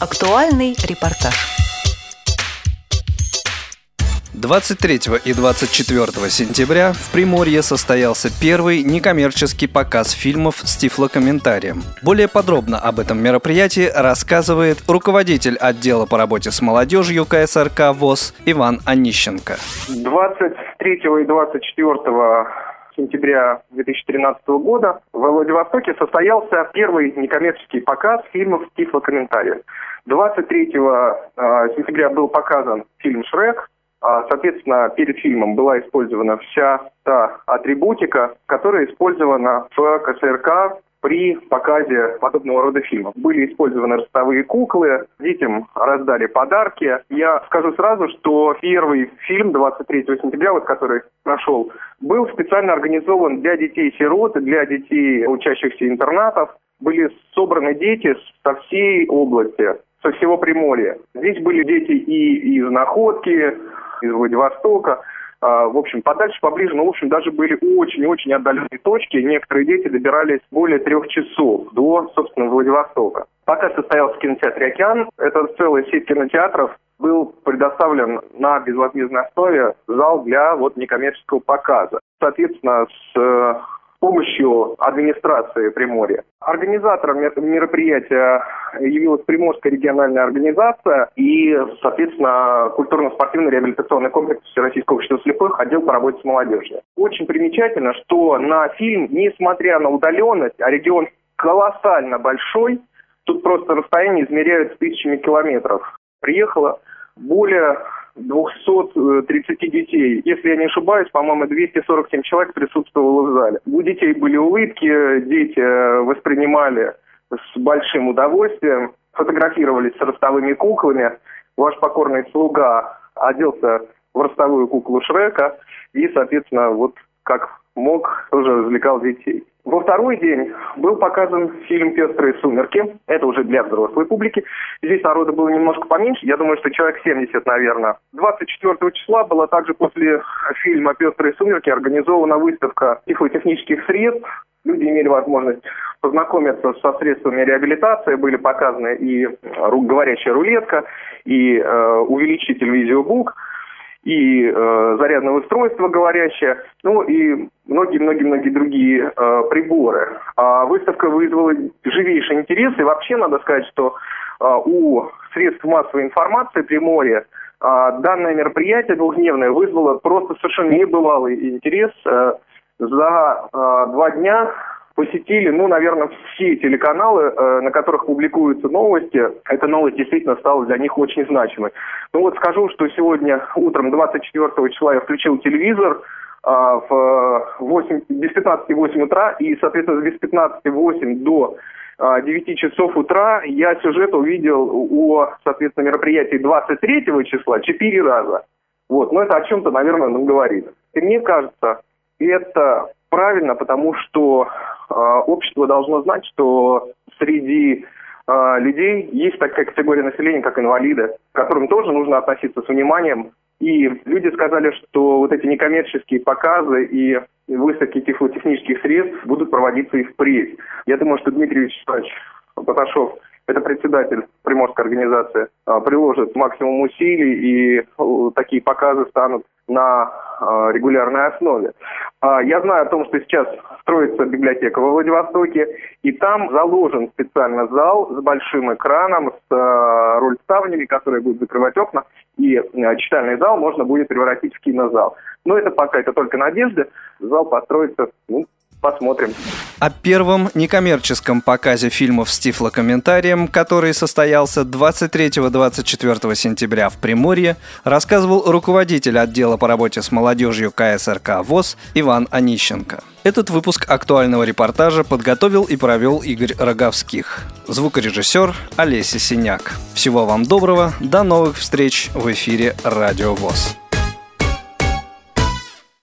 Актуальный репортаж. 23 и 24 сентября в Приморье состоялся первый некоммерческий показ фильмов с тифлокомментарием. Более подробно об этом мероприятии рассказывает руководитель отдела по работе с молодежью КСРК ВОЗ Иван Онищенко. 23 и 24 сентября 2013 года в Владивостоке состоялся первый некоммерческий показ фильмов с тифлокомментарием. 23 а, сентября был показан фильм «Шрек», а, Соответственно, перед фильмом была использована вся та атрибутика, которая использована в КСРК при показе подобного рода фильмов. Были использованы ростовые куклы, детям раздали подарки. Я скажу сразу, что первый фильм 23 сентября, вот который прошел, был специально организован для детей-сирот, для детей, учащихся интернатов. Были собраны дети со всей области, со всего Приморья. Здесь были дети и из Находки, из Владивостока, в общем, подальше, поближе, ну, в общем, даже были очень-очень отдаленные точки. Некоторые дети добирались более трех часов до, собственно, Владивостока. Пока состоялся в кинотеатре «Океан», это целая сеть кинотеатров, был предоставлен на безвозмездной основе зал для вот некоммерческого показа. Соответственно, с помощью администрации Приморья. Организатором мероприятия явилась Приморская региональная организация и, соответственно, культурно-спортивный реабилитационный комплекс Всероссийского общества слепых, отдел по работе с молодежью. Очень примечательно, что на фильм, несмотря на удаленность, а регион колоссально большой, тут просто расстояние измеряют тысячами километров, приехало более 230 детей. Если я не ошибаюсь, по-моему, 247 человек присутствовало в зале. У детей были улыбки, дети воспринимали с большим удовольствием, фотографировались с ростовыми куклами. Ваш покорный слуга оделся в ростовую куклу Шрека и, соответственно, вот как мог, тоже развлекал детей. Во второй день был показан фильм «Пестрые сумерки». Это уже для взрослой публики. Здесь народа было немножко поменьше. Я думаю, что человек 70, наверное. 24 числа была также после фильма «Пестрые сумерки» организована выставка тифлотехнических средств. Люди имели возможность познакомиться со средствами реабилитации. Были показаны и говорящая рулетка, и э, увеличитель видеобук – и э, зарядное устройство говорящее, ну и многие-многие-многие другие э, приборы. А выставка вызвала живейший интерес, и вообще надо сказать, что э, у средств массовой информации Приморья э, данное мероприятие двухдневное вызвало просто совершенно небывалый интерес. Э, за э, два дня посетили, ну, наверное, все телеканалы, э, на которых публикуются новости. Эта новость действительно стала для них очень значимой. Ну вот скажу, что сегодня утром 24 числа я включил телевизор, а, в 8, без 15.08 утра, и, соответственно, без 15.08 до 9 а, часов утра я сюжет увидел о, соответственно, мероприятии 23 числа четыре раза. Вот, но это о чем-то, наверное, нам говорит. И мне кажется, это правильно, потому что э, общество должно знать, что среди э, людей есть такая категория населения, как инвалиды, к которым тоже нужно относиться с вниманием. И люди сказали, что вот эти некоммерческие показы и выставки тифлотехнических средств будут проводиться и впредь. Я думаю, что Дмитрий Вячеславович Поташов это председатель Приморской организации, а, приложит максимум усилий, и такие показы станут на а, регулярной основе. А, я знаю о том, что сейчас строится библиотека во Владивостоке, и там заложен специально зал с большим экраном, с рольставнями, которые будут закрывать окна, и читальный зал можно будет превратить в кинозал. Но это пока это только надежды. Зал построится ну, посмотрим. О первом некоммерческом показе фильмов с тифлокомментарием, который состоялся 23-24 сентября в Приморье, рассказывал руководитель отдела по работе с молодежью КСРК ВОЗ Иван Онищенко. Этот выпуск актуального репортажа подготовил и провел Игорь Роговских. Звукорежиссер Олеся Синяк. Всего вам доброго, до новых встреч в эфире Радио ВОЗ.